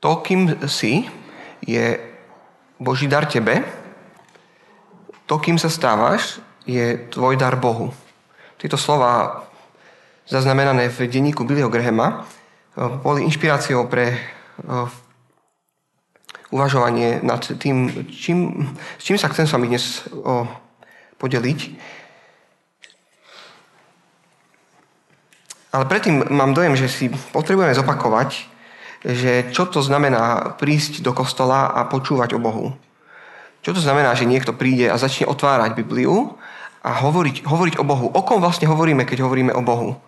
To, kým si, je Boží dar tebe. To, kým sa stávaš, je tvoj dar Bohu. Tieto slova zaznamenané v denníku Billyho Grahama boli inšpiráciou pre uvažovanie nad tým, čím, s čím sa chcem s vami dnes podeliť. Ale predtým mám dojem, že si potrebujeme zopakovať, že čo to znamená prísť do kostola a počúvať o Bohu. Čo to znamená, že niekto príde a začne otvárať Bibliu a hovoriť, hovoriť o Bohu. O kom vlastne hovoríme, keď hovoríme o Bohu?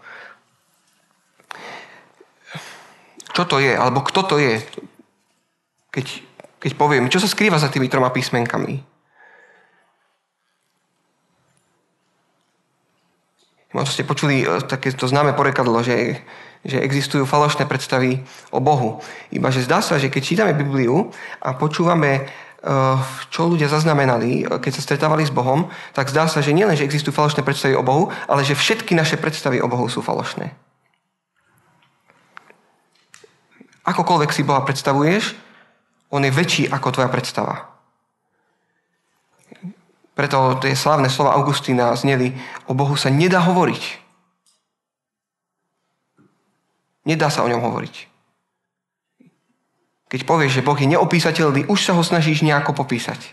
Čo to je? Alebo kto to je? Keď, keď poviem, čo sa skrýva za tými troma písmenkami? Možno ste počuli eh, takéto známe porekadlo, že že existujú falošné predstavy o Bohu. Iba zdá sa, že keď čítame Bibliu a počúvame, eh, čo ľudia zaznamenali, eh, keď sa stretávali s Bohom, tak zdá sa, že nielen, že existujú falošné predstavy o Bohu, ale že všetky naše predstavy o Bohu sú falošné. Akokoľvek si Boha predstavuješ, on je väčší ako tvoja predstava. Preto tie slávne slova Augustína zneli, o Bohu sa nedá hovoriť. Nedá sa o ňom hovoriť. Keď povieš, že Boh je neopísateľný, už sa ho snažíš nejako popísať.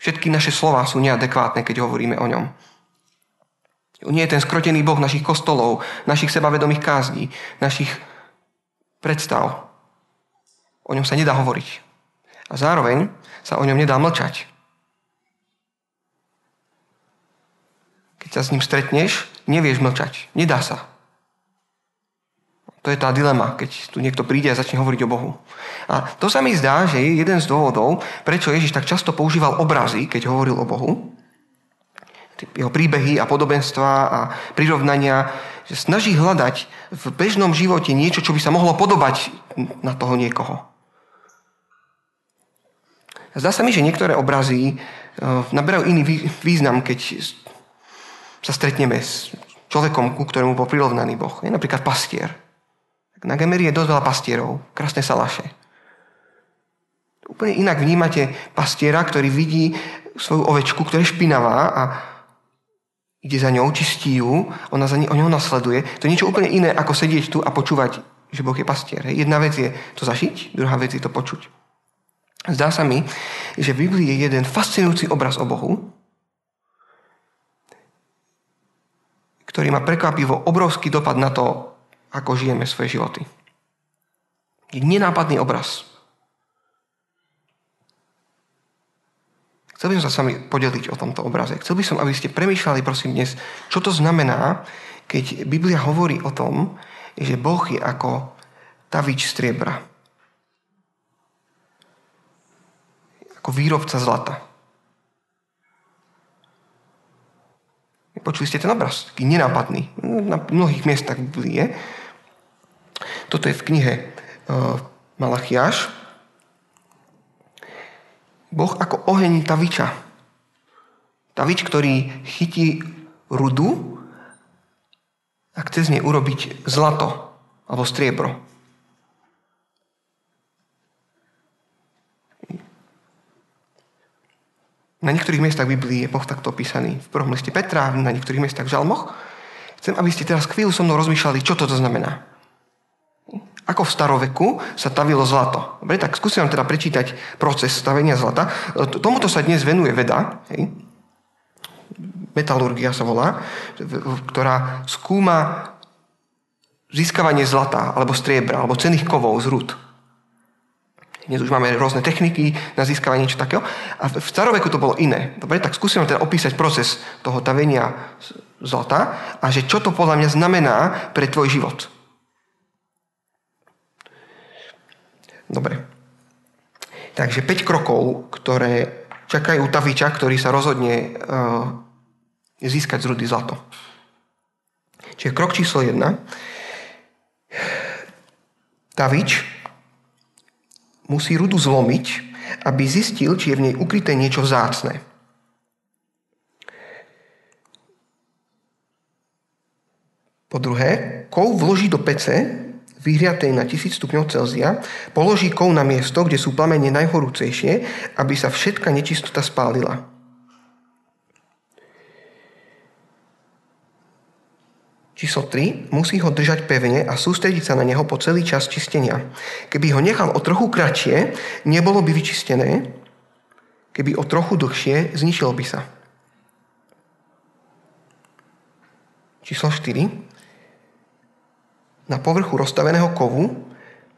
Všetky naše slova sú neadekvátne, keď hovoríme o ňom. Nie je ten skrotený Boh našich kostolov, našich sebavedomých kázní, našich predstav. O ňom sa nedá hovoriť. A zároveň sa o ňom nedá mlčať. Keď sa s ním stretneš, nevieš mlčať. Nedá sa. To je tá dilema, keď tu niekto príde a začne hovoriť o Bohu. A to sa mi zdá, že je jeden z dôvodov, prečo Ježiš tak často používal obrazy, keď hovoril o Bohu. Jeho príbehy a podobenstva a prirovnania, že snaží hľadať v bežnom živote niečo, čo by sa mohlo podobať na toho niekoho. Zdá sa mi, že niektoré obrazy eh, naberajú iný význam, keď sa stretneme s človekom, ku ktorému bol prirovnaný Boh. Je napríklad pastier. Na Gemerii je dosť veľa pastierov, krásne salaše. Úplne inak vnímate pastiera, ktorý vidí svoju ovečku, ktorá je špinavá a ide za ňou, čistí ju, ona za ňou nasleduje. To je niečo úplne iné, ako sedieť tu a počúvať, že Boh je pastier. Jedna vec je to zažiť, druhá vec je to počuť. Zdá sa mi, že v Biblii je jeden fascinujúci obraz o Bohu, ktorý má prekvapivo obrovský dopad na to, ako žijeme svoje životy. Je nenápadný obraz. Chcel by som sa s vami podeliť o tomto obraze. Chcel by som, aby ste premýšľali, prosím, dnes, čo to znamená, keď Biblia hovorí o tom, že Boh je ako tavič striebra. Ako výrobca zlata. Počuli ste ten obraz, taký nenápadný. Na mnohých miestach Biblie. Toto je v knihe uh, Malachiáš. Boh ako oheň taviča. Tavič, ktorý chytí rudu a chce z nej urobiť zlato alebo striebro. Na niektorých miestach Biblii je Boh takto opísaný. V prvom liste Petra, na niektorých miestach v žalmoch. Chcem, aby ste teraz chvíľu so mnou rozmýšľali, čo toto znamená. Ako v staroveku sa tavilo zlato. Dobre, tak skúsim vám teda prečítať proces stavenia zlata. Tomuto sa dnes venuje veda. Hej. Metalurgia sa volá, ktorá skúma získavanie zlata, alebo striebra, alebo cených kovov z rúd. Dnes už máme rôzne techniky na získavanie niečo takého. A v staroveku to bolo iné. Dobre, tak skúsim teda opísať proces toho tavenia zlata a že čo to podľa mňa znamená pre tvoj život. Dobre. Takže 5 krokov, ktoré čakajú taviča, ktorý sa rozhodne uh, získať z rudy zlato. Čiže krok číslo 1. Tavič musí rudu zlomiť, aby zistil, či je v nej ukryté niečo vzácne. Po druhé, kov vloží do pece vyhriatej na 1000 stupňov Celzia, položí kov na miesto, kde sú plamene najhorúcejšie, aby sa všetka nečistota spálila. Číslo 3. Musí ho držať pevne a sústrediť sa na neho po celý čas čistenia. Keby ho nechal o trochu kratšie, nebolo by vyčistené. Keby o trochu dlhšie, zničilo by sa. Číslo 4. Na povrchu rozstaveného kovu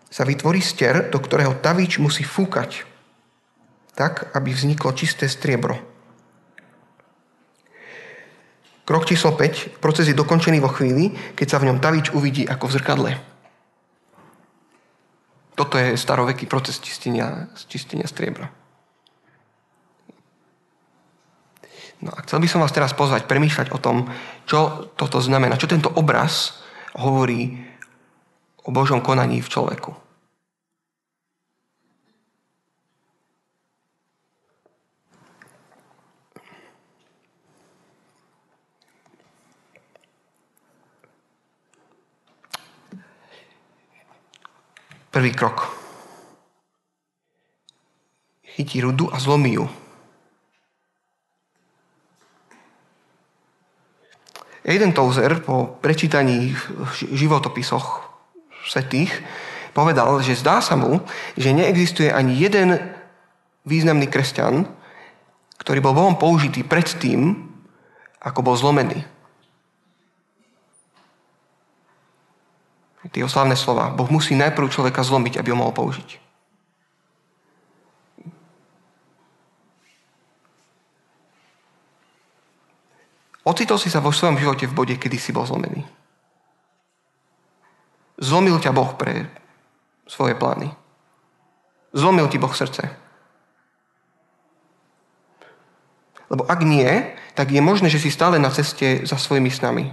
sa vytvorí ster, do ktorého tavič musí fúkať, tak, aby vzniklo čisté striebro. Krok číslo 5. Proces je dokončený vo chvíli, keď sa v ňom tavič uvidí ako v zrkadle. Toto je staroveký proces čistenia, čistenia striebra. No a chcel by som vás teraz pozvať premýšľať o tom, čo toto znamená, čo tento obraz hovorí o Božom konaní v človeku. Prvý krok. Chytí rudu a zlomí ju. Jeden Tozer po prečítaní v životopisoch svetých povedal, že zdá sa mu, že neexistuje ani jeden významný kresťan, ktorý bol Bohom použitý predtým, ako bol zlomený. Tie oslavné slova. Boh musí najprv človeka zlomiť, aby ho mohol použiť. Ocitol si sa vo svojom živote v bode, kedy si bol zlomený. Zlomil ťa Boh pre svoje plány. Zlomil ti Boh srdce. Lebo ak nie, tak je možné, že si stále na ceste za svojimi snami,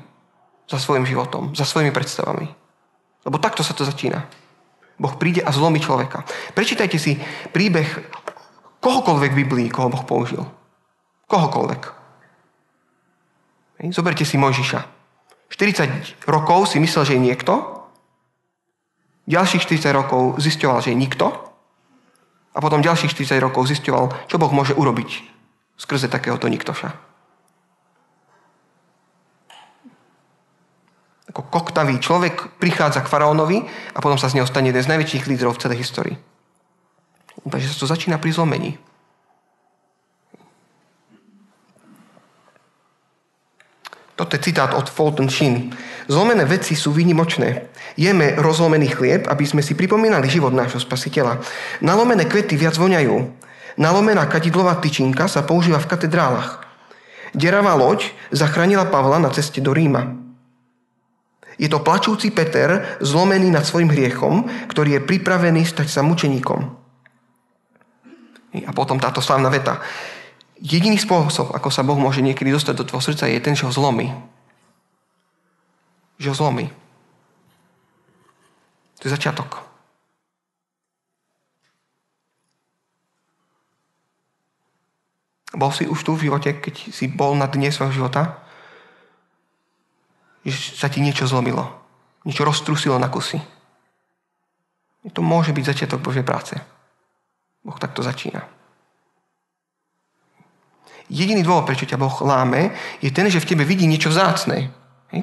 za svojim životom, za svojimi predstavami. Lebo takto sa to začína. Boh príde a zlomí človeka. Prečítajte si príbeh kohokoľvek v Biblii, koho Boh použil. Kohokoľvek. Zoberte si Mojžiša. 40 rokov si myslel, že je niekto. Ďalších 40 rokov zisťoval, že je nikto. A potom ďalších 40 rokov zisťoval, čo Boh môže urobiť skrze takéhoto niktoša. Ako koktavý človek prichádza k faraónovi a potom sa z neho stane jeden z najväčších lídrov v celej histórii. Takže sa to začína pri zlomení. Toto je citát od Fulton Sheen. Zlomené veci sú výnimočné. Jeme rozlomený chlieb, aby sme si pripomínali život nášho spasiteľa. Nalomené kvety viac voňajú. Nalomená kadidlová tyčinka sa používa v katedrálach. Deravá loď zachránila Pavla na ceste do Ríma. Je to plačúci Peter, zlomený nad svojim hriechom, ktorý je pripravený stať sa mučeníkom. A potom táto slávna veta. Jediný spôsob, ako sa Boh môže niekedy dostať do tvojho srdca, je ten, že ho zlomí. Že ho zlomí. To je začiatok. Bol si už tu v živote, keď si bol na dne svojho života? Že sa ti niečo zlomilo. Niečo roztrusilo na kusy. To môže byť začiatok Božej práce. Boh takto začína. Jediný dôvod, prečo ťa Boh láme, je ten, že v tebe vidí niečo vzácne.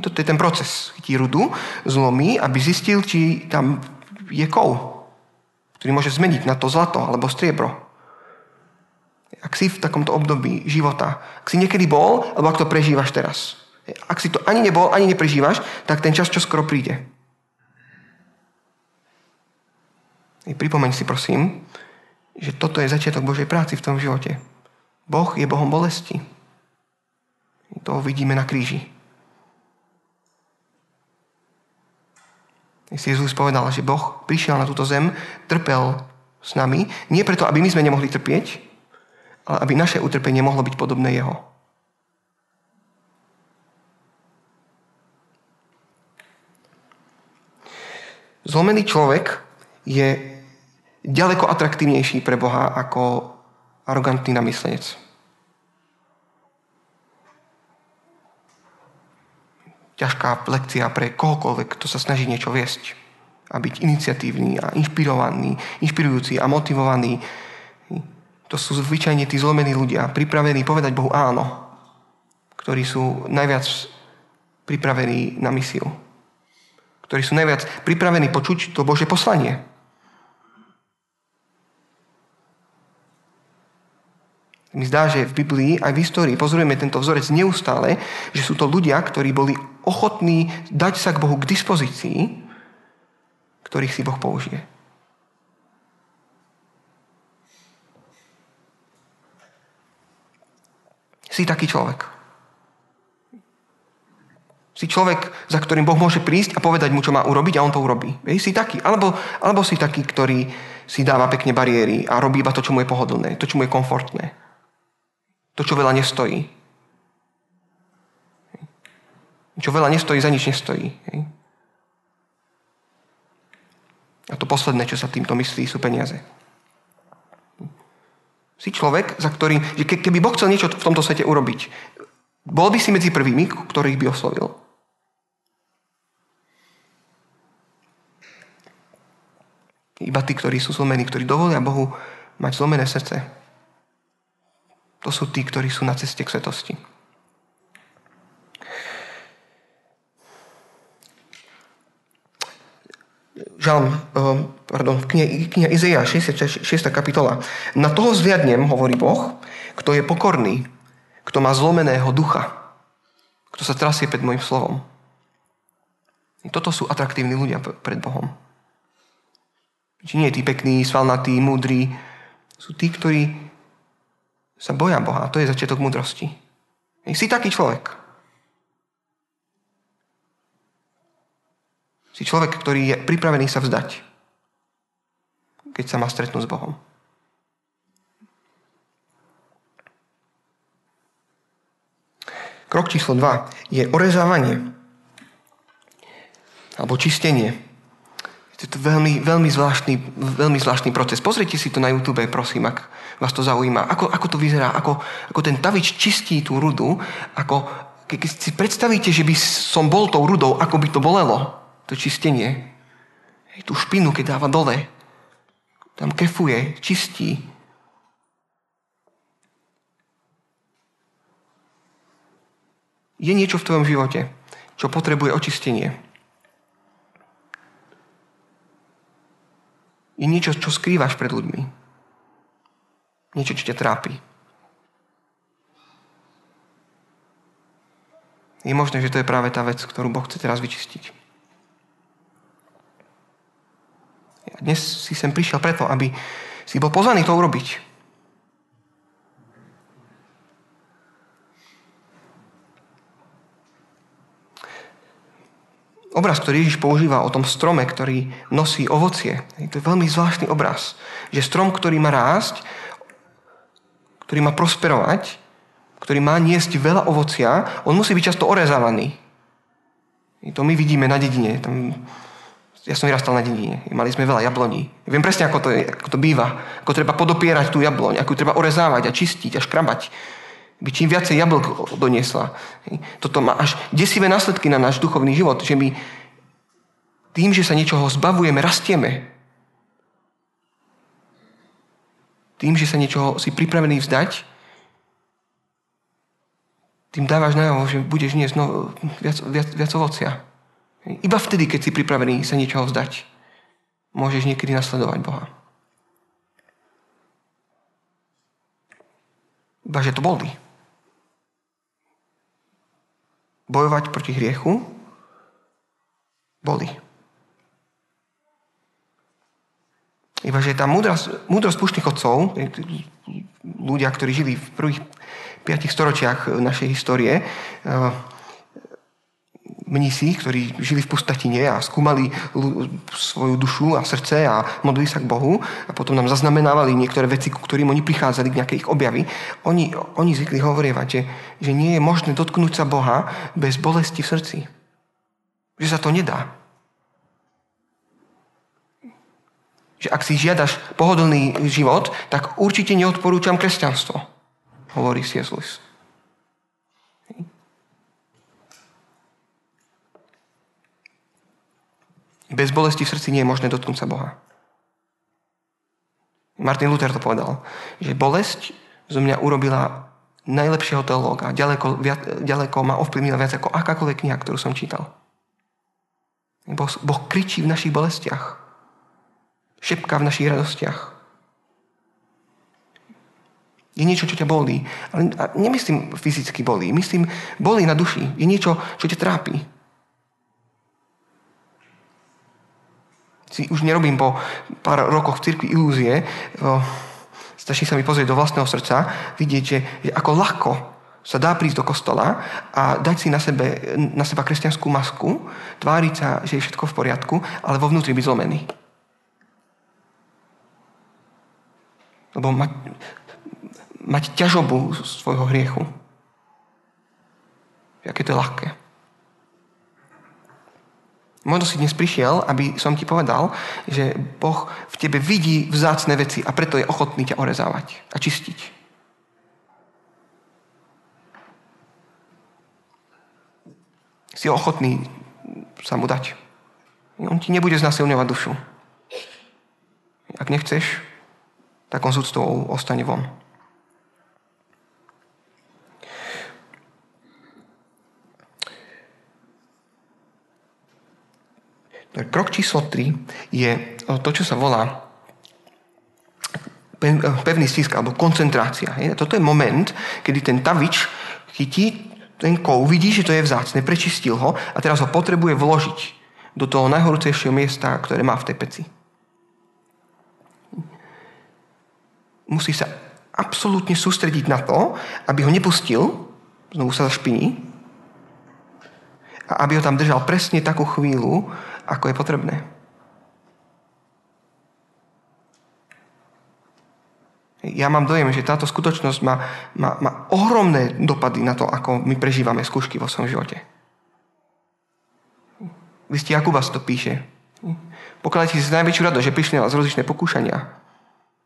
Toto je ten proces. Chytí rudu, zlomí, aby zistil, či tam je kov, ktorý môže zmeniť na to zlato alebo striebro. Ak si v takomto období života, ak si niekedy bol, alebo ak to prežívaš teraz. Ak si to ani nebol, ani neprežívaš, tak ten čas čo skoro príde. I pripomeň si prosím, že toto je začiatok Božej práci v tom živote. Boh je Bohom bolesti. To vidíme na kríži. Si Jezus povedal, že Boh prišiel na túto zem, trpel s nami, nie preto, aby my sme nemohli trpieť, ale aby naše utrpenie mohlo byť podobné Jeho. Zlomený človek je ďaleko atraktívnejší pre Boha ako arogantný namyslenec. Ťažká lekcia pre kohokoľvek, kto sa snaží niečo viesť. a byť iniciatívny a inšpirovaný, inšpirujúci a motivovaný. To sú zvyčajne tí zlomení ľudia, pripravení povedať Bohu áno, ktorí sú najviac pripravení na misiu. Ktorí sú najviac pripravení počuť to Bože poslanie. Mi zdá, že v Biblii aj v histórii pozorujeme tento vzorec neustále, že sú to ľudia, ktorí boli ochotní dať sa k Bohu k dispozícii, ktorých si Boh použije. Si taký človek. Si človek, za ktorým Boh môže prísť a povedať mu, čo má urobiť a on to urobí. Ej, si taký. Alebo, alebo si taký, ktorý si dáva pekne bariéry a robí iba to, čo mu je pohodlné, to, čo mu je komfortné. To, čo veľa nestojí. Čo veľa nestojí, za nič nestojí. Hej. A to posledné, čo sa týmto myslí, sú peniaze. Si človek, za ktorým, keby Boh chcel niečo v tomto svete urobiť, bol by si medzi prvými, ktorých by oslovil. Iba tí, ktorí sú zlomení, ktorí dovolia Bohu mať zlomené srdce, to sú tí, ktorí sú na ceste k svetosti. Žalm, ehm, pardon, kniha, kniha Izeja, 66. kapitola. Na toho zviadnem, hovorí Boh, kto je pokorný, kto má zlomeného ducha, kto sa trasie pred môjim slovom. Toto sú atraktívni ľudia pred Bohom. Či nie tí pekní, svalnatí, múdri, sú tí, ktorí sa boja Boha. A to je začiatok múdrosti. Si taký človek. Si človek, ktorý je pripravený sa vzdať, keď sa má stretnúť s Bohom. Krok číslo 2 je orezávanie alebo čistenie. Je to veľmi, veľmi, zvláštny, veľmi zvláštny proces. Pozrite si to na YouTube, prosím, ak vás to zaujíma. Ako, ako to vyzerá, ako, ako ten tavič čistí tú rudu, ako, keď si predstavíte, že by som bol tou rudou, ako by to bolelo, to čistenie. Hej, tú špinu, keď dáva dole, tam kefuje, čistí. Je niečo v tvojom živote, čo potrebuje očistenie. Je niečo, čo skrývaš pred ľuďmi. Niečo, čo ťa trápi. Je možné, že to je práve tá vec, ktorú Boh chce teraz vyčistiť. Ja dnes si sem prišiel preto, aby si bol pozvaný to urobiť. Obraz, ktorý Ježiš používa o tom strome, ktorý nosí ovocie, to je veľmi zvláštny obraz. Že strom, ktorý má rásť, ktorý má prosperovať, ktorý má niesť veľa ovocia, on musí byť často orezávaný. To my vidíme na dedine. Tam, ja som vyrastal na dedine. Mali sme veľa jabloní. Viem presne, ako to, je, ako to býva. Ako treba podopierať tú jabloň, ako ju treba orezávať a čistiť a škrabať by čím viacej jablk doniesla. Toto má až desivé následky na náš duchovný život, že my tým, že sa niečoho zbavujeme, rastieme. Tým, že sa niečoho si pripravený vzdať, tým dávaš najavo, že budeš niesť no, viac, viac, viac ovocia. Iba vtedy, keď si pripravený sa niečoho vzdať, môžeš niekedy nasledovať Boha. Iba, že to boli bojovať proti hriechu, boli. Iba, že tá múdrosť, múdrosť puštných otcov, ľudia, ktorí žili v prvých piatich storočiach našej histórie, mnísi, ktorí žili v pustatine a skúmali svoju dušu a srdce a modlili sa k Bohu a potom nám zaznamenávali niektoré veci, ku ktorým oni prichádzali k nejakej ich objavy, oni, oni zvykli hovorievať, že, že nie je možné dotknúť sa Boha bez bolesti v srdci. Že sa to nedá. Že ak si žiadaš pohodlný život, tak určite neodporúčam kresťanstvo, hovorí C.S. Lewis. Bez bolesti v srdci nie je možné dotknúť sa Boha. Martin Luther to povedal, že bolesť zo mňa urobila najlepšieho teológa. Ďaleko, viac, ďaleko ma ovplyvnila viac ako akákoľvek kniha, ktorú som čítal. Boh, boh kričí v našich bolestiach. Šepká v našich radostiach. Je niečo, čo ťa bolí. Ale nemyslím fyzicky bolí. Myslím, bolí na duši. Je niečo, čo ťa trápi. Si už nerobím po pár rokoch v cirkvi ilúzie. Stačí sa mi pozrieť do vlastného srdca, vidieť, že, že ako ľahko sa dá prísť do kostola a dať si na, sebe, na seba kresťanskú masku, tváriť sa, že je všetko v poriadku, ale vo vnútri byť zlomený. Lebo mať, mať ťažobu svojho hriechu. Aké to je ľahké. Možno si dnes prišiel, aby som ti povedal, že Boh v tebe vidí vzácne veci a preto je ochotný ťa orezávať a čistiť. Si ochotný sa mu dať. On ti nebude znasilňovať dušu. Ak nechceš, tak on s ostane von. Krok číslo 3 je to, čo sa volá pevný stisk alebo koncentrácia. Toto je moment, kedy ten tavič chytí ten kov, vidí, že to je vzácne, prečistil ho a teraz ho potrebuje vložiť do toho najhorúcejšieho miesta, ktoré má v tej peci. Musí sa absolútne sústrediť na to, aby ho nepustil, znovu sa zašpiní, a aby ho tam držal presne takú chvíľu, ako je potrebné. Ja mám dojem, že táto skutočnosť má, má, má ohromné dopady na to, ako my prežívame skúšky vo svojom živote. Vy ste Jakubas to píše. Pokladajte si najväčšiu radosť, že prišli na vás rozličné pokúšania.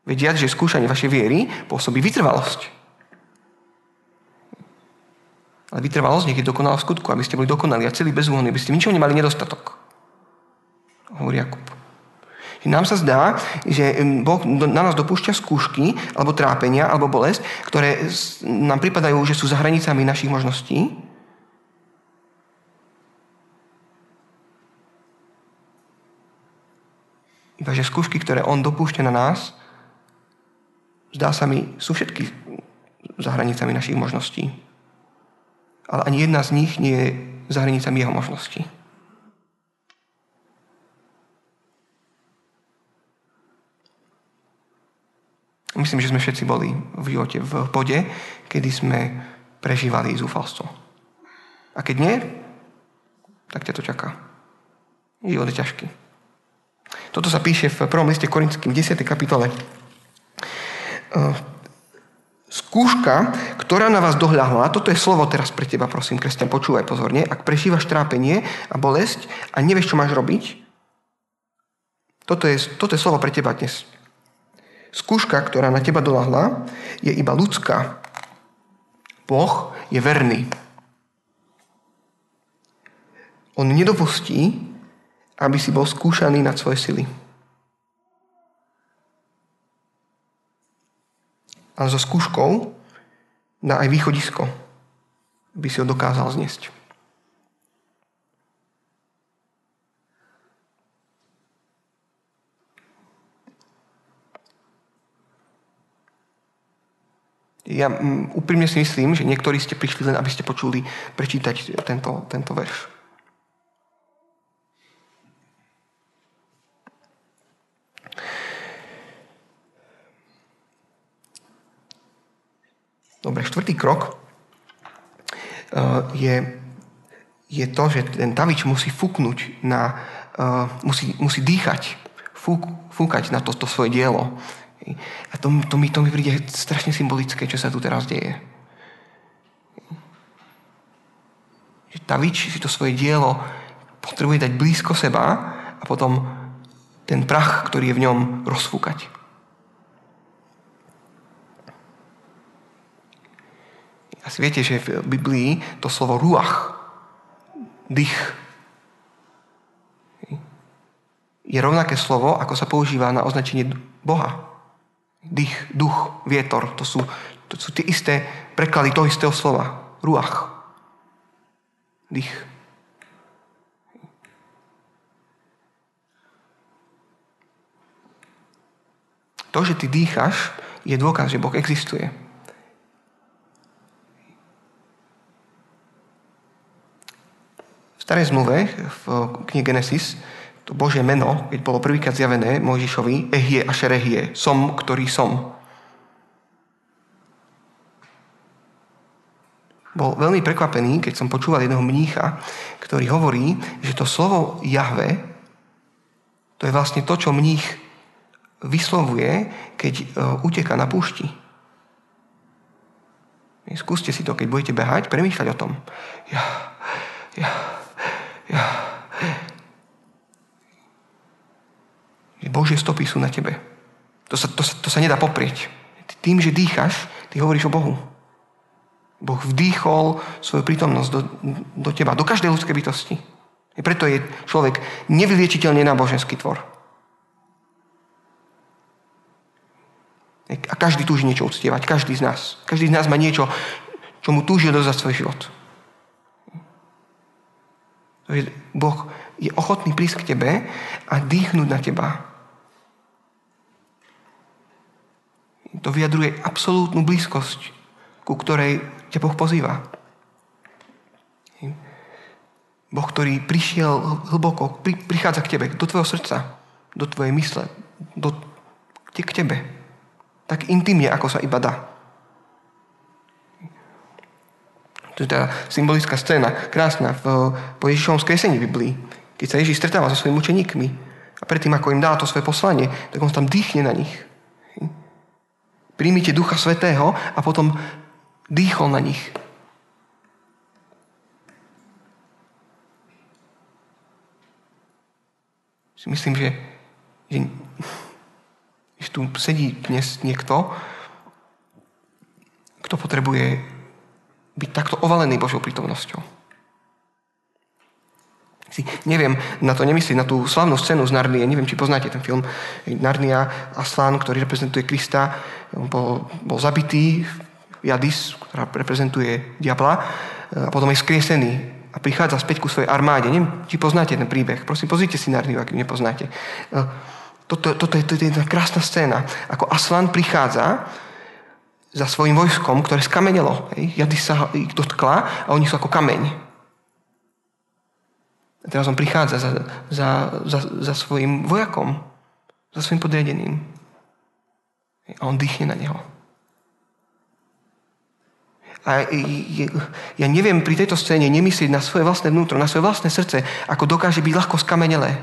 Vediať, že skúšanie vašej viery pôsobí vytrvalosť. Ale vytrvalosť nech je dokonalá v skutku, aby ste boli dokonali a celý bezúhonný, aby ste ničoho nemali nedostatok hovorí Jakub. Nám sa zdá, že Boh na nás dopúšťa skúšky, alebo trápenia, alebo bolesť, ktoré nám pripadajú, že sú za hranicami našich možností. Iba že skúšky, ktoré On dopúšťa na nás, zdá sa mi, sú všetky za hranicami našich možností. Ale ani jedna z nich nie je za hranicami Jeho možností. Myslím, že sme všetci boli v živote v bode, kedy sme prežívali zúfalstvo. A keď nie, tak ťa to čaká. Život je ťažký. Toto sa píše v prvom liste Korinským 10. kapitole. E, skúška, ktorá na vás dohľahla, toto je slovo teraz pre teba, prosím, kresťan, počúvaj pozorne. Ak prežívaš trápenie a bolesť a nevieš, čo máš robiť, toto je, toto je slovo pre teba dnes. Skúška, ktorá na teba dolahla, je iba ľudská. Boh je verný. On nedopustí, aby si bol skúšaný nad svoje sily. Ale so skúškou dá aj východisko, aby si ho dokázal zniesť. Ja mm, úprimne si myslím, že niektorí ste prišli len, aby ste počuli prečítať tento, tento verš. Dobre, štvrtý krok uh, je, je to, že ten tavič musí fúknuť na, uh, musí, musí dýchať, fúk, fúkať na toto to svoje dielo. A to, to, mi, to mi príde strašne symbolické, čo sa tu teraz deje. Že Tavič si to svoje dielo potrebuje dať blízko seba a potom ten prach, ktorý je v ňom, rozfúkať. Asi viete, že v Biblii to slovo ruach, dých, je rovnaké slovo, ako sa používa na označenie Boha. Dých, duch, vietor, to sú, to sú tie isté preklady toho istého slova. Ruach. Dých. To, že ty dýchaš, je dôkaz, že Boh existuje. V starej zmluve, v knihe Genesis, to Božie meno, keď bolo prvýkrát zjavené Mojžišovi, Ehie a Šerehie, som, ktorý som. Bol veľmi prekvapený, keď som počúval jedného mnícha, ktorý hovorí, že to slovo Jahve, to je vlastne to, čo mních vyslovuje, keď e, uteká na púšti. Skúste si to, keď budete behať, premýšľať o tom. Ja, ja, ja. Božie stopy sú na tebe. To sa, to, to sa nedá poprieť. Tým, že dýchaš, ty hovoríš o Bohu. Boh vdýchol svoju prítomnosť do, do teba, do každej ľudskej bytosti. I preto je človek nevyliečiteľne náboženský tvor. A každý túži niečo uctievať. Každý z nás. Každý z nás má niečo, čo mu túži dozať svoj život. Boh je ochotný prísť k tebe a dýchnuť na teba. To vyjadruje absolútnu blízkosť, ku ktorej ťa Boh pozýva. Boh, ktorý prišiel hlboko, prichádza k tebe, do tvojho srdca, do tvojej mysle, do, k tebe tak intimne, ako sa iba dá. To je tá symbolická scéna, krásna, v, po Ježišovom skresení Biblii. Keď sa Ježiš stretáva so svojimi učeníkmi a predtým, ako im dá to svoje poslanie, tak on tam dýchne na nich. Príjmite Ducha Svetého a potom dýchol na nich. Si myslím, že, že že tu sedí dnes niekto, kto potrebuje byť takto ovalený Božou prítomnosťou. Si, neviem, na to nemyslieť, na tú slavnú scénu z Narnie, neviem, či poznáte ten film Narnia, Aslan, ktorý reprezentuje Krista, bol, bol zabitý, Jadis, ktorá reprezentuje diabla, a potom je skriesený a prichádza späť ku svojej armáde. Neviem, či poznáte ten príbeh. Prosím, pozrite si Narniu, ak ju nepoznáte. Toto, toto, je, toto je jedna krásna scéna. Ako Aslan prichádza za svojim vojskom, ktoré skamenelo. Jady sa ich dotkla a oni sú ako kameň. A teraz on prichádza za, za, za, za svojim vojakom, za svojim podriadeným. A on dýchne na neho. A ja neviem pri tejto scéne nemyslieť na svoje vlastné vnútro, na svoje vlastné srdce, ako dokáže byť ľahko skamenelé.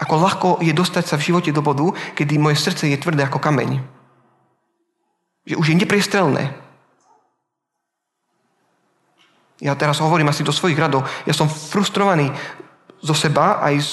Ako ľahko je dostať sa v živote do bodu, kedy moje srdce je tvrdé ako kameň. Že už je nepriestrelné. Ja teraz hovorím asi do svojich radov. Ja som frustrovaný zo seba aj z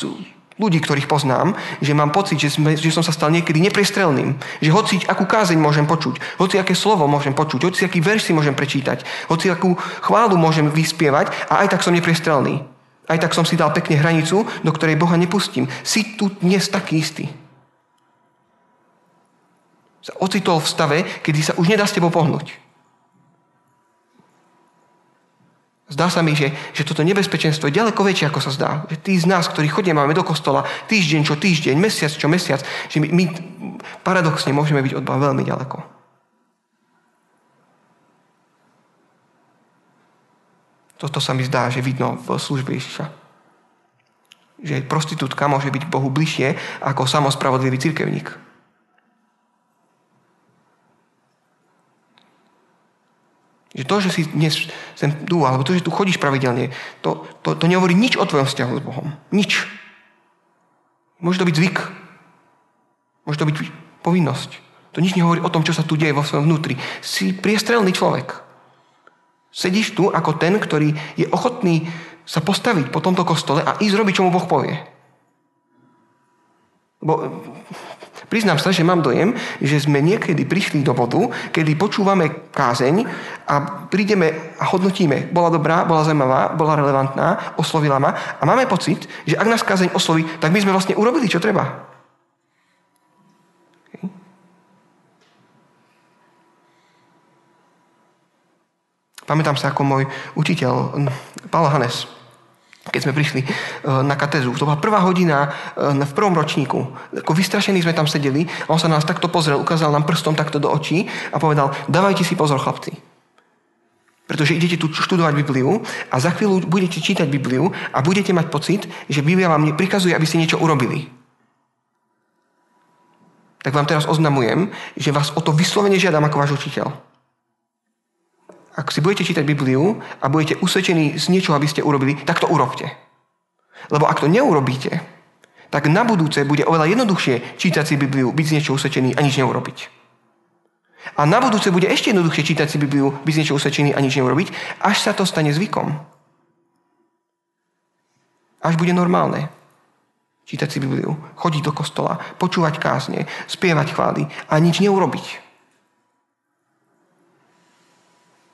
ľudí, ktorých poznám, že mám pocit, že, sme, že som sa stal niekedy nepriestrelným. Že hoci akú kázeň môžem počuť, hoci aké slovo môžem počuť, hoci aký verš si môžem prečítať, hoci akú chválu môžem vyspievať a aj tak som nepriestrelný. Aj tak som si dal pekne hranicu, do ktorej Boha nepustím. Si tu dnes taký istý. Sa ocitol v stave, kedy sa už nedá s tebou pohnúť. Zdá sa mi, že, že toto nebezpečenstvo je ďaleko väčšie, ako sa zdá. Že tí z nás, ktorí chodíme do kostola týždeň čo týždeň, mesiac čo mesiac, že my, my paradoxne môžeme byť od Boha veľmi ďaleko. Toto sa mi zdá, že vidno v službe Ježiša. Že prostitútka môže byť Bohu bližšie ako samospravodlivý cirkevník. Že to, že si dnes sem tu, alebo to, že tu chodíš pravidelne, to, to, to nehovorí nič o tvojom vzťahu s Bohom. Nič. Môže to byť zvyk. Môže to byť povinnosť. To nič nehovorí o tom, čo sa tu deje vo svojom vnútri. Si priestrelný človek. Sedíš tu ako ten, ktorý je ochotný sa postaviť po tomto kostole a ísť robiť, čo mu Boh povie. Bo Priznám sa, že mám dojem, že sme niekedy prišli do bodu, kedy počúvame kázeň a prídeme a hodnotíme. Bola dobrá, bola zaujímavá, bola relevantná, oslovila ma a máme pocit, že ak nás kázeň osloví, tak my sme vlastne urobili, čo treba. Pamätám sa, ako môj učiteľ, Paolo Hanes, keď sme prišli e, na katezu. To bola prvá hodina e, v prvom ročníku. Ako vystrašení sme tam sedeli a on sa nás takto pozrel, ukázal nám prstom takto do očí a povedal, dávajte si pozor, chlapci. Pretože idete tu študovať Bibliu a za chvíľu budete čítať Bibliu a budete mať pocit, že Biblia vám prikazuje, aby ste niečo urobili. Tak vám teraz oznamujem, že vás o to vyslovene žiadam ako váš učiteľ. Ak si budete čítať Bibliu a budete usvedčení z niečoho, aby ste urobili, tak to urobte. Lebo ak to neurobíte, tak na budúce bude oveľa jednoduchšie čítať si Bibliu, byť z niečo usvedčený a nič neurobiť. A na budúce bude ešte jednoduchšie čítať si Bibliu, byť z niečo usvedčený a nič neurobiť, až sa to stane zvykom. Až bude normálne čítať si Bibliu, chodiť do kostola, počúvať kázne, spievať chvály a nič neurobiť.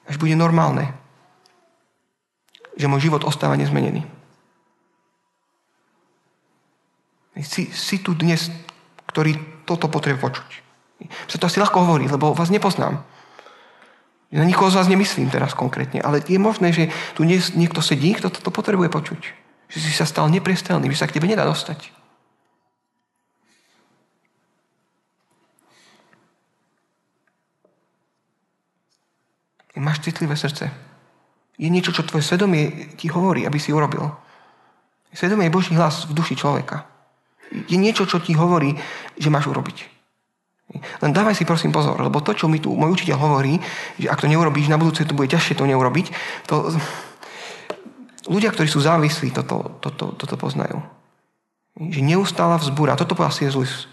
Až bude normálne, že môj život ostáva nezmenený. Si, si tu dnes, ktorý toto potrebuje počuť. Sa to asi ľahko hovorí, lebo vás nepoznám. Na nikoho z vás nemyslím teraz konkrétne, ale je možné, že tu niekto sedí, kto toto potrebuje počuť. Že si sa stal nepriestelný, že sa k tebe nedá dostať. Máš citlivé srdce. Je niečo, čo tvoje svedomie ti hovorí, aby si urobil. Svedomie je Boží hlas v duši človeka. Je niečo, čo ti hovorí, že máš urobiť. Len dávaj si prosím pozor, lebo to, čo mi tu môj učiteľ hovorí, že ak to neurobíš, na budúce to bude ťažšie to neurobiť, to ľudia, ktorí sú závislí, toto, toto, toto poznajú. Že neustála vzbúra, toto povedal C.S. Lewis,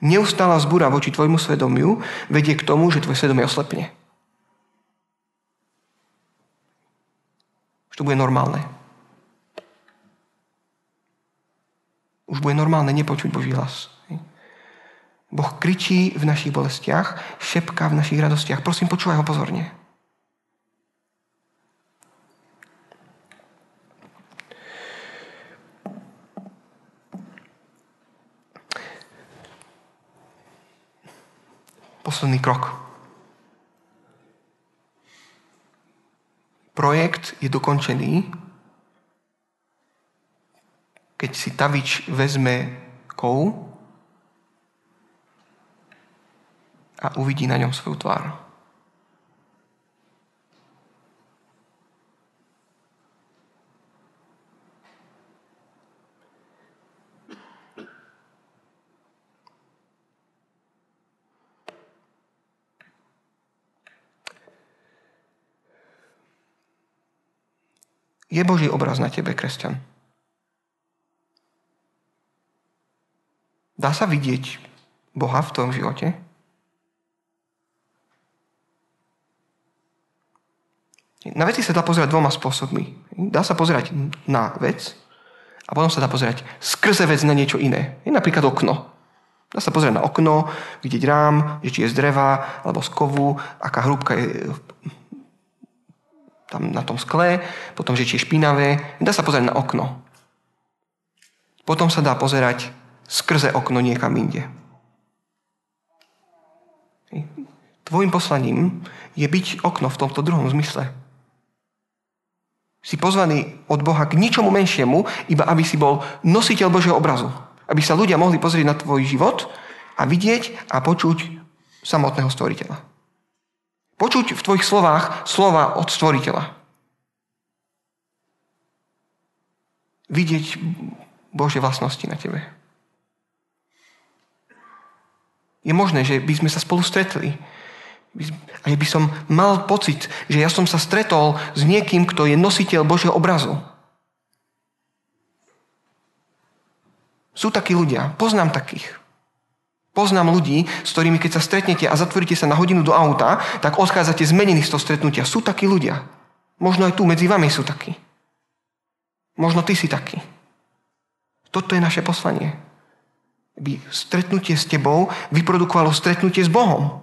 neustála vzbúra voči tvojmu svedomiu vedie k tomu, že tvoje svedomie oslepne. To bude normálne. Už bude normálne nepočuť Boží hlas. Boh kričí v našich bolestiach, šepká v našich radostiach. Prosím, počúvaj ho pozorne. Posledný krok. Projekt je dokončený, keď si Tavič vezme kou a uvidí na ňom svoju tvár. Je Boží obraz na tebe, kresťan. Dá sa vidieť Boha v tom živote? Na veci sa dá pozerať dvoma spôsobmi. Dá sa pozerať na vec a potom sa dá pozerať skrze vec na niečo iné. Je napríklad okno. Dá sa pozrieť na okno, vidieť rám, že či je z dreva alebo z kovu, aká hrúbka je tam na tom skle, potom, že či je špinavé. Dá sa pozerať na okno. Potom sa dá pozerať skrze okno niekam inde. Tvojim poslaním je byť okno v tomto druhom zmysle. Si pozvaný od Boha k ničomu menšiemu, iba aby si bol nositeľ Božieho obrazu. Aby sa ľudia mohli pozrieť na tvoj život a vidieť a počuť samotného stvoriteľa. Počuť v tvojich slovách slova od stvoriteľa. Vidieť Božie vlastnosti na tebe. Je možné, že by sme sa spolu stretli. A by som mal pocit, že ja som sa stretol s niekým, kto je nositeľ Božieho obrazu. Sú takí ľudia, poznám takých. Poznám ľudí, s ktorými keď sa stretnete a zatvoríte sa na hodinu do auta, tak odchádzate zmenení z toho stretnutia. Sú takí ľudia. Možno aj tu medzi vami sú takí. Možno ty si taký. Toto je naše poslanie. Aby stretnutie s tebou vyprodukovalo stretnutie s Bohom.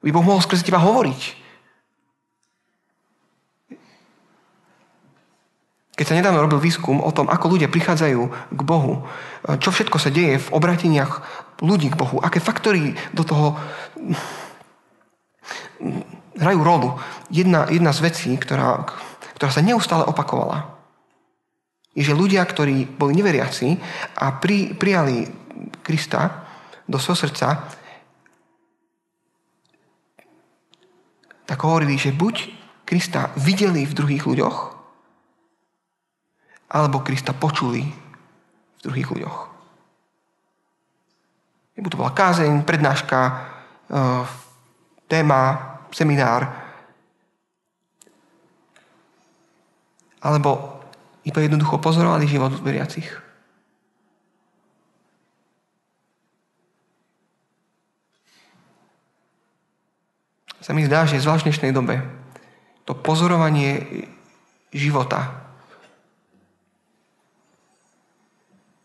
Aby Boh mohol skrze teba hovoriť. Keď sa nedávno robil výskum o tom, ako ľudia prichádzajú k Bohu, čo všetko sa deje v obrateniach ľudí k Bohu, aké faktory do toho hrajú rolu. Jedna, jedna z vecí, ktorá, ktorá sa neustále opakovala, je, že ľudia, ktorí boli neveriaci a pri, prijali Krista do svojho srdca, tak hovorili, že buď Krista videli v druhých ľuďoch, alebo Krista počuli v druhých ľuďoch. Nebo to bola kázeň, prednáška, eh, téma, seminár, alebo iba jednoducho pozorovali život veriacich. Sa mi zdá, že v zvláštnejšnej dobe to pozorovanie života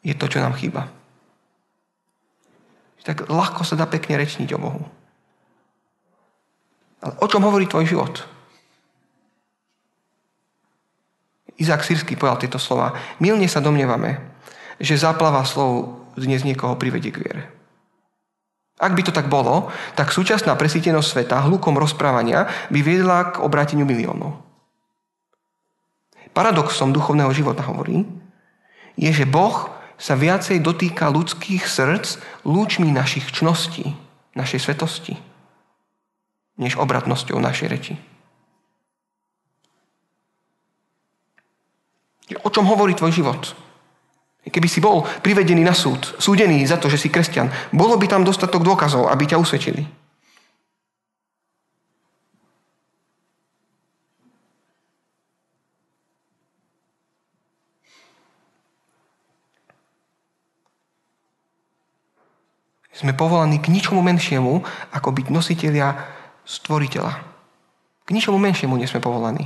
je to, čo nám chýba. Tak ľahko sa dá pekne rečniť o Bohu. Ale o čom hovorí tvoj život? Izák Sírsky povedal tieto slova. Milne sa domnievame, že záplava slov dnes niekoho privedie k viere. Ak by to tak bolo, tak súčasná presítenosť sveta hlukom rozprávania by viedla k obráteniu miliónov. Paradoxom duchovného života hovorí, je, že Boh sa viacej dotýka ľudských srdc lúčmi našich čností, našej svetosti, než obratnosťou našej reči. O čom hovorí tvoj život? Keby si bol privedený na súd, súdený za to, že si kresťan, bolo by tam dostatok dôkazov, aby ťa usvedčili. Sme povolaní k ničomu menšiemu, ako byť nositeľia stvoriteľa. K ničomu menšiemu nie sme povolaní.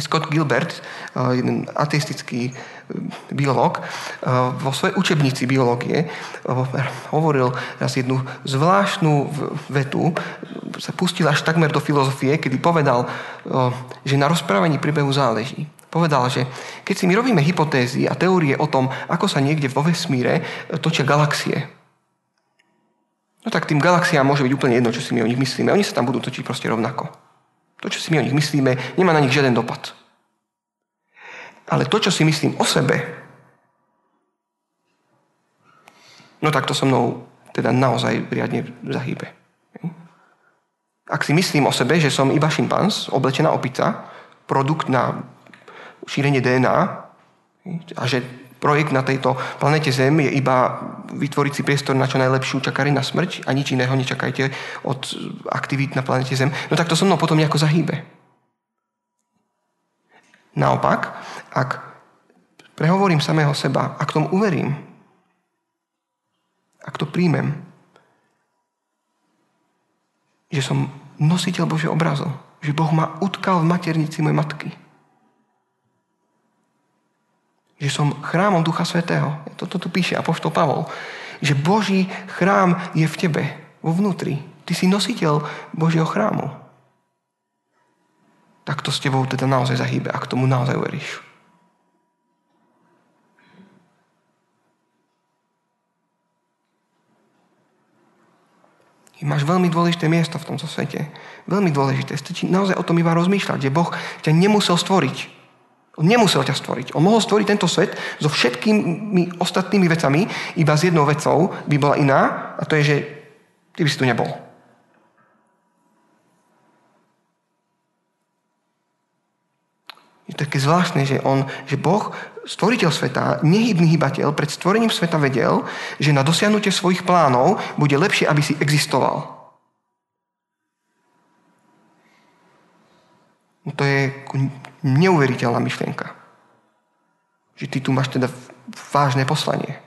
Scott Gilbert, eh, jeden ateistický eh, biológ, eh, vo svojej učebnici biológie hovoril raz jednu zvláštnu vetu, sa pustil až takmer do filozofie, kedy povedal, že na rozprávaní príbehu záleží. Povedal, že keď si my robíme hypotézy a teórie o tom, ako sa niekde vo vesmíre točia galaxie, no tak tým galaxiám môže byť úplne jedno, čo si my o nich myslíme. Oni sa tam budú točiť proste rovnako. To, čo si my o nich myslíme, nemá na nich žiaden dopad. Ale to, čo si myslím o sebe, no tak to so mnou teda naozaj riadne zahýbe. Ak si myslím o sebe, že som iba šimpanz, oblečená opica, produkt na šírenie DNA a že projekt na tejto planete Zem je iba vytvoriť si priestor na čo najlepšiu čakary na smrť a nič iného nečakajte od aktivít na planete Zem, no tak to so mnou potom nejako zahýbe. Naopak, ak prehovorím samého seba, ak tomu uverím, ak to príjmem, že som nositeľ Božieho obrazu, že Boh ma utkal v maternici mojej matky, že som chrámom Ducha Svetého. Toto tu píše Apoštol Pavol. Že Boží chrám je v tebe, vo vnútri. Ty si nositeľ Božieho chrámu. Tak to s tebou teda naozaj zahýbe, ak tomu naozaj uveríš. Máš veľmi dôležité miesto v tomto svete. Veľmi dôležité. Stačí naozaj o tom iba rozmýšľať, že Boh ťa nemusel stvoriť. On nemusel ťa stvoriť. On mohol stvoriť tento svet so všetkými ostatnými vecami, iba s jednou vecou by bola iná, a to je, že ty by si tu nebol. Je také zvláštne, že, on, že Boh, stvoriteľ sveta, nehybný hybateľ, pred stvorením sveta vedel, že na dosiahnutie svojich plánov bude lepšie, aby si existoval. To je neuveriteľná myšlienka. Že ty tu máš teda vážne poslanie.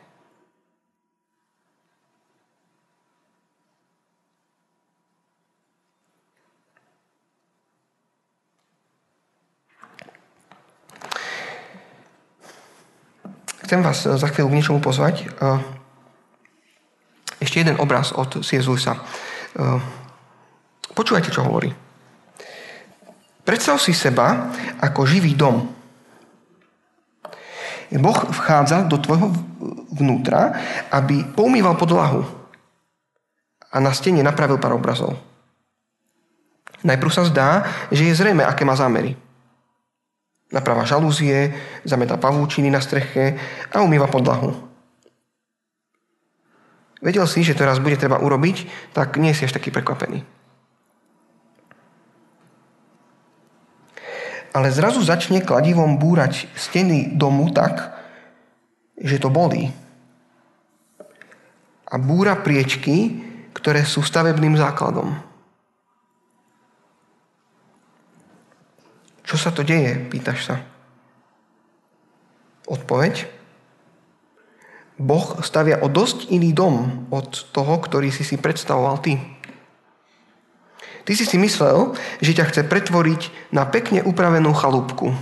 Chcem vás za chvíľu k niečomu pozvať. Ešte jeden obraz od C.S. Lewisa. Počúvajte, čo hovorí. Predstav si seba ako živý dom. Boh vchádza do tvojho vnútra, aby poumýval podlahu a na stene napravil pár obrazov. Najprv sa zdá, že je zrejme, aké má zámery. Naprava žalúzie, zameta pavúčiny na streche a umýva podlahu. Vedel si, že to raz bude treba urobiť, tak nie si až taký prekvapený. Ale zrazu začne kladivom búrať steny domu tak, že to bolí. A búra priečky, ktoré sú stavebným základom. Čo sa to deje, pýtaš sa. Odpoveď? Boh stavia o dosť iný dom od toho, ktorý si si predstavoval ty. Ty si si myslel, že ťa chce pretvoriť na pekne upravenú chalúbku.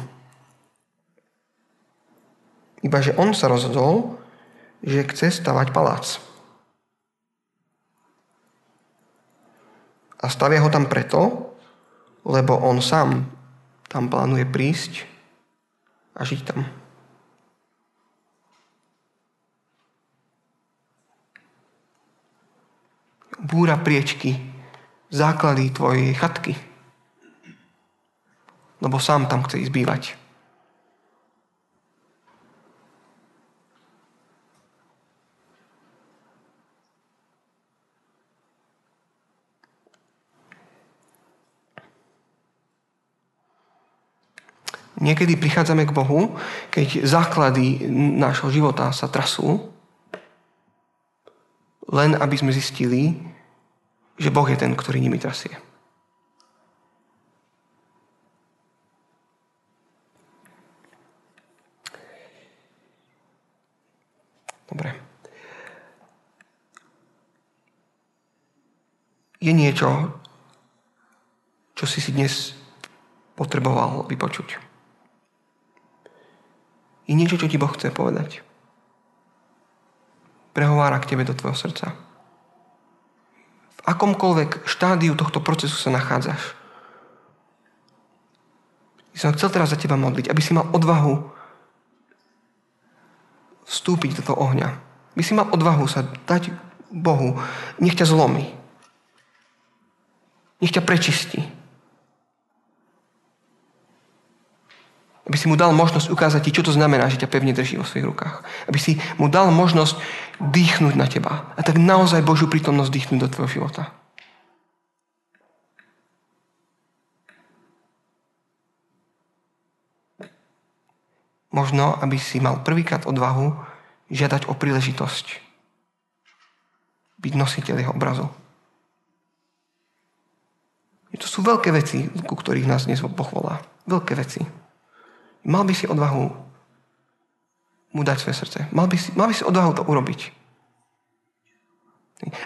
Iba, že on sa rozhodol, že chce stavať palác. A stavia ho tam preto, lebo on sám tam plánuje prísť a žiť tam. Búra priečky základy tvojej chatky. Lebo sám tam chce ísť bývať. Niekedy prichádzame k Bohu, keď základy nášho života sa trasú, len aby sme zistili, že Boh je ten, ktorý nimi trasie. Dobre. Je niečo, čo si si dnes potreboval vypočuť. Je niečo, čo ti Boh chce povedať. Prehovára k tebe do tvojho srdca akomkoľvek štádiu tohto procesu sa nachádzaš. Ja som chcel teraz za teba modliť, aby si mal odvahu vstúpiť do toho ohňa. Aby si mal odvahu sa dať Bohu. Nech ťa zlomí. Nech ťa prečistí. Aby si mu dal možnosť ukázať ti, čo to znamená, že ťa pevne drží vo svojich rukách. Aby si mu dal možnosť dýchnuť na teba. A tak naozaj Božiu prítomnosť dýchnuť do tvojho života. Možno, aby si mal prvýkrát odvahu žiadať o príležitosť byť nositeľ jeho obrazu. To sú veľké veci, ku ktorých nás dnes Boh volá. Veľké veci. Mal by si odvahu mu dať svoje srdce. Mal by si, mal by si odvahu to urobiť.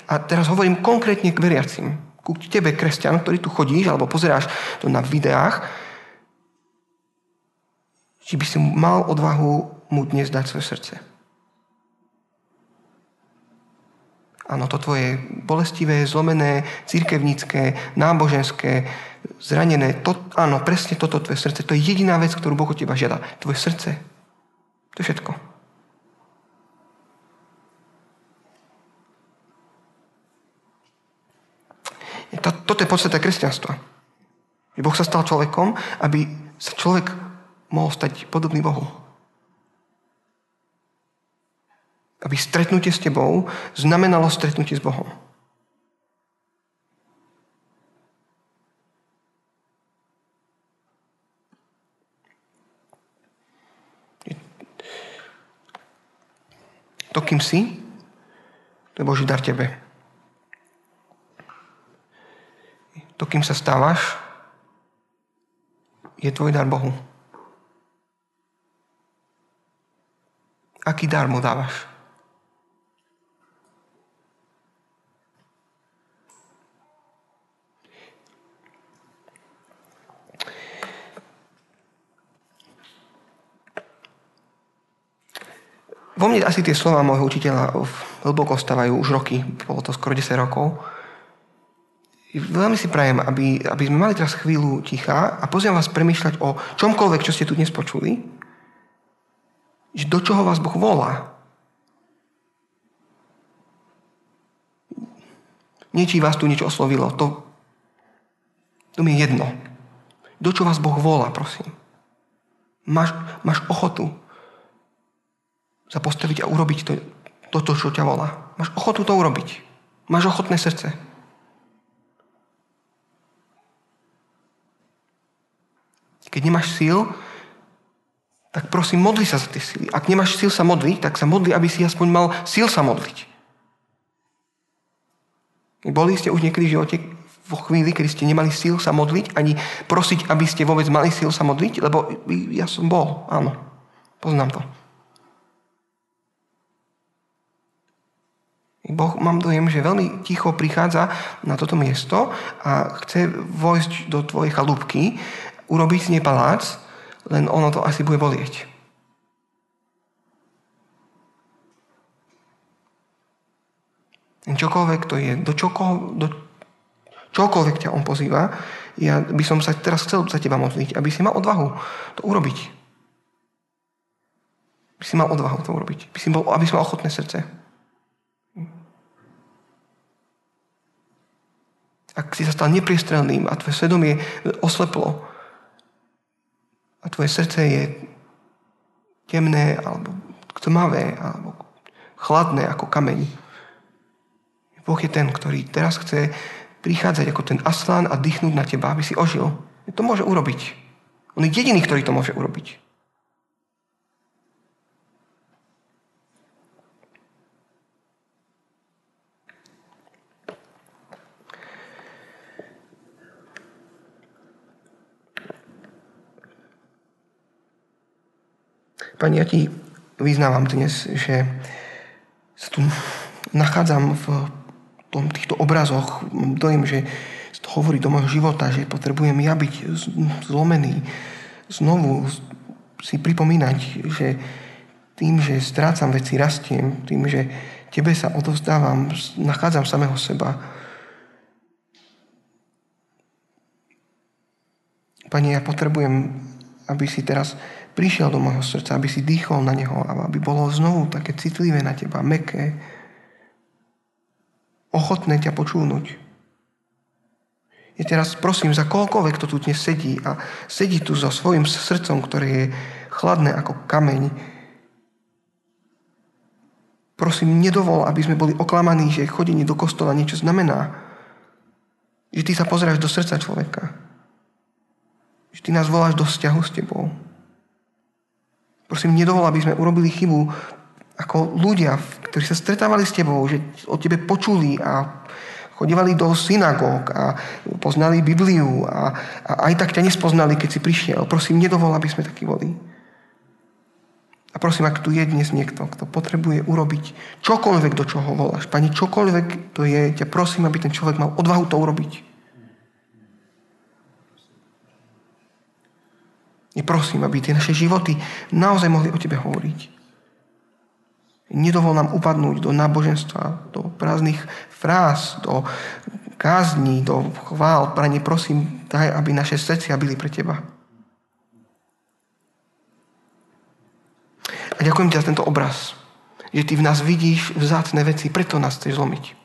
A teraz hovorím konkrétne k veriacim. Ku tebe, kresťan, ktorý tu chodíš alebo pozeráš to na videách, či by si mal odvahu mu dnes dať svoje srdce. Áno, to tvoje bolestivé, zlomené, církevnícke, náboženské, zranené, to, áno, presne toto tvoje srdce. To je jediná vec, ktorú Boh od teba žiada. Tvoje srdce. To je všetko. To, toto je podstata kresťanstva. Boh sa stal človekom, aby sa človek mohol stať podobný Bohu. Aby stretnutie s tebou znamenalo stretnutie s Bohom. To, kým si, to je Boží dar tebe. To, kým sa stávaš, je tvoj dar Bohu. Aký dar mu dávaš? Vo mne asi tie slova môjho učiteľa hlboko stávajú už roky, bolo to skoro 10 rokov. Veľmi si prajem, aby, aby sme mali teraz chvíľu ticha a pozriem vás premýšľať o čomkoľvek, čo ste tu dnes počuli, do čoho vás Boh volá. Niečí vás tu niečo oslovilo, to, to mi je jedno. Do čo vás Boh volá, prosím. Máš, máš ochotu sa postaviť a urobiť to, toto, čo ťa volá. Máš ochotu to urobiť. Máš ochotné srdce. Keď nemáš síl, tak prosím, modli sa za tie síly. Ak nemáš síl sa modliť, tak sa modli, aby si aspoň mal síl sa modliť. Boli ste už niekedy v živote vo chvíli, kedy ste nemali síl sa modliť, ani prosiť, aby ste vôbec mali síl sa modliť? Lebo ja som bol, áno. Poznám to. Boh, mám dojem, že veľmi ticho prichádza na toto miesto a chce vojsť do tvojej chalúbky, urobiť z nej palác, len ono to asi bude bolieť. Čokoľvek to je, do, čoko, do čokoľvek ťa on pozýva, ja by som sa teraz chcel za teba modliť, aby si mal odvahu to urobiť. Aby si mal odvahu to urobiť. Aby si, bol, aby si mal ochotné srdce. Ak si sa stal nepriestrelným a tvoje svedomie osleplo a tvoje srdce je temné alebo tmavé alebo chladné ako kameň. Boh je ten, ktorý teraz chce prichádzať ako ten aslán a dýchnúť na teba, aby si ožil. To môže urobiť. On je jediný, ktorý to môže urobiť. Pani, ja ti vyznávam dnes, že sa tu nachádzam v tom, týchto obrazoch. Dojem, že to hovorí do môjho života, že potrebujem ja byť zlomený. Znovu si pripomínať, že tým, že strácam veci, rastiem, tým, že tebe sa odovzdávam, nachádzam samého seba. Pani, ja potrebujem, aby si teraz prišiel do môjho srdca, aby si dýchol na neho a aby bolo znovu také citlivé na teba, meké, ochotné ťa počúnuť. Ja teraz prosím za koľkoľvek, kto tu dnes sedí a sedí tu so svojim srdcom, ktoré je chladné ako kameň. Prosím, nedovol, aby sme boli oklamaní, že chodenie do kostola niečo znamená. Že ty sa pozeráš do srdca človeka. Že ty nás voláš do vzťahu s tebou. Prosím, nedovol, aby sme urobili chybu ako ľudia, ktorí sa stretávali s tebou, že o tebe počuli a chodívali do synagóg a poznali Bibliu a, a aj tak ťa nespoznali, keď si prišiel. Prosím, nedovol, aby sme takí boli. A prosím, ak tu je dnes niekto, kto potrebuje urobiť čokoľvek, do čoho voláš, pani, čokoľvek to je, ťa prosím, aby ten človek mal odvahu to urobiť. I prosím, aby tie naše životy naozaj mohli o Tebe hovoriť. Nedovol nám upadnúť do náboženstva, do prázdnych fráz, do kázní, do chvál. Pane, prosím, daj, aby naše srdcia byli pre Teba. A ďakujem ti za tento obraz, že Ty v nás vidíš vzácne veci, preto nás chceš zlomiť.